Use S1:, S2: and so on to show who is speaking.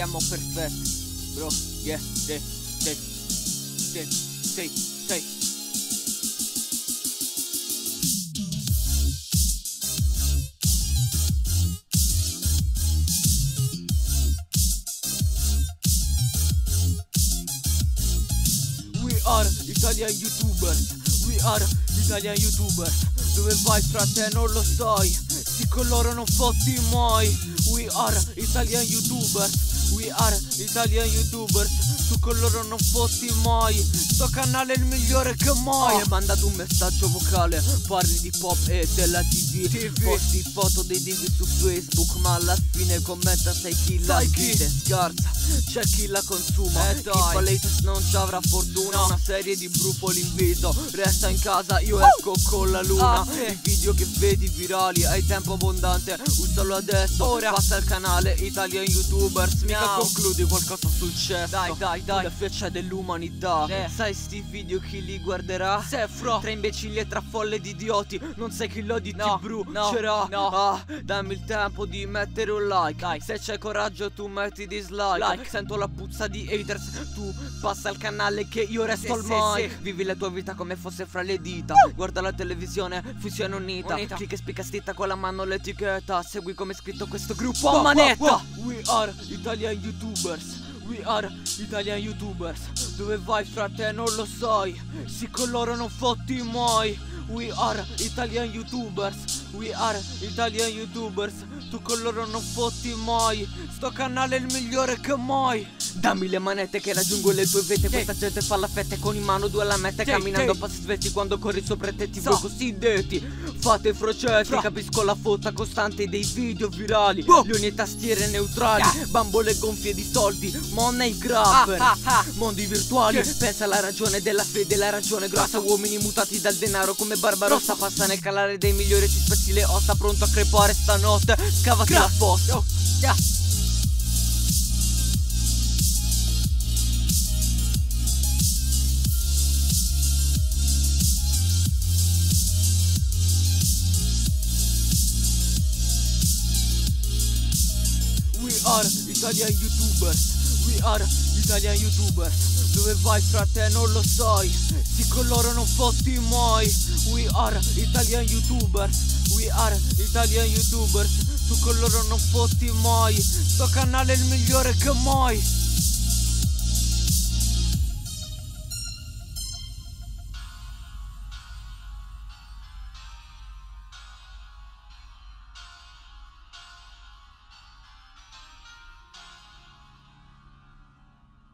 S1: siamo perfetti. Bro, yeah, sì, sì, sì, sì, sì. We are Italian YouTubers We are Italian YouTubers Dove vai frate non lo sai Sì con loro non fotti mai. We are Italian YouTubers. We are Italian YouTubers Tu con loro non fotti mai. Sto canale è il migliore che mai. Hai mandato un messaggio vocale Parli di pop e della TV, TV. Posti foto dei divi su Facebook Ma alla fine commenta sai chi la
S2: chi?
S1: vide. Scarsa c'è chi la consuma.
S2: Eh,
S1: Chi
S2: dai.
S1: fa latest non ci avrà fortuna. Una serie di brufoli in viso. Resta in casa io
S2: Uh!
S1: esco con la luna.
S2: Ah, sì.
S1: I video che vedi virali Hai tempo abbondante. Usalo adesso
S2: Ora.
S1: Passa al canale Italian Youtubers. Mica concludi qualcosa sul cesso
S2: Dai, dai, dai.
S1: La feccia dell'umanità
S2: Sì.
S1: Sai sti video chi li guarderà?
S2: Se, fro.
S1: Tra imbecilli e tra folle di idioti Non sai chi lo di
S2: No,
S1: bru
S2: no,
S1: C'era
S2: no.
S1: Ah, dammi il tempo di mettere un like
S2: Dai.
S1: Se c'è coraggio tu metti dislike
S2: Like.
S1: Sento la puzza di haters Tu passa al canale che io resto
S2: Sì,
S1: al
S2: sì.
S1: Vivi la tua vita come fosse fra le dita Guarda la televisione, fusione unita
S2: Unita.
S1: Clicca e spicca stitta con la mano l'etichetta Segui come è scritto questo gruppo a manetta
S2: wow,
S1: We are Italian YouTubers We are Italian YouTubers. Dove vai frate? Non lo sai. Loro non fotti mai. We are Italian YouTubers. We are Italian YouTubers. Tu con loro non fotti mai. Sto canale è il migliore che mai Dammi le manette che raggiungo le tue vete. Questa gente fa la fetta con in mano due
S2: Sì,
S1: Camminando a passi svelti quando corri sopra te ti
S2: So.
S1: voi cosiddetti Fate frocetti. Capisco la fotta costante dei video virali.
S2: Wow.
S1: Leoni e tastiere neutrali. Bambole gonfie di soldi Money grabber
S2: Ah, ah, ah.
S1: Mondi virtuali Pensa alla ragione della fede La ragione grossa. Uomini mutati dal denaro come Barbarossa Passa nel calare dei migliori Ci spezzi le ossa Pronto a crepare stanotte. Scavati la fossa are Italian YouTubers. We are Italian YouTubers. Dove vai frate? Non lo sai. Sì non fotti mai. We are Italian YouTubers. We are Italian YouTubers. Tu con loro non fotti mai. Sto canale è il migliore che mai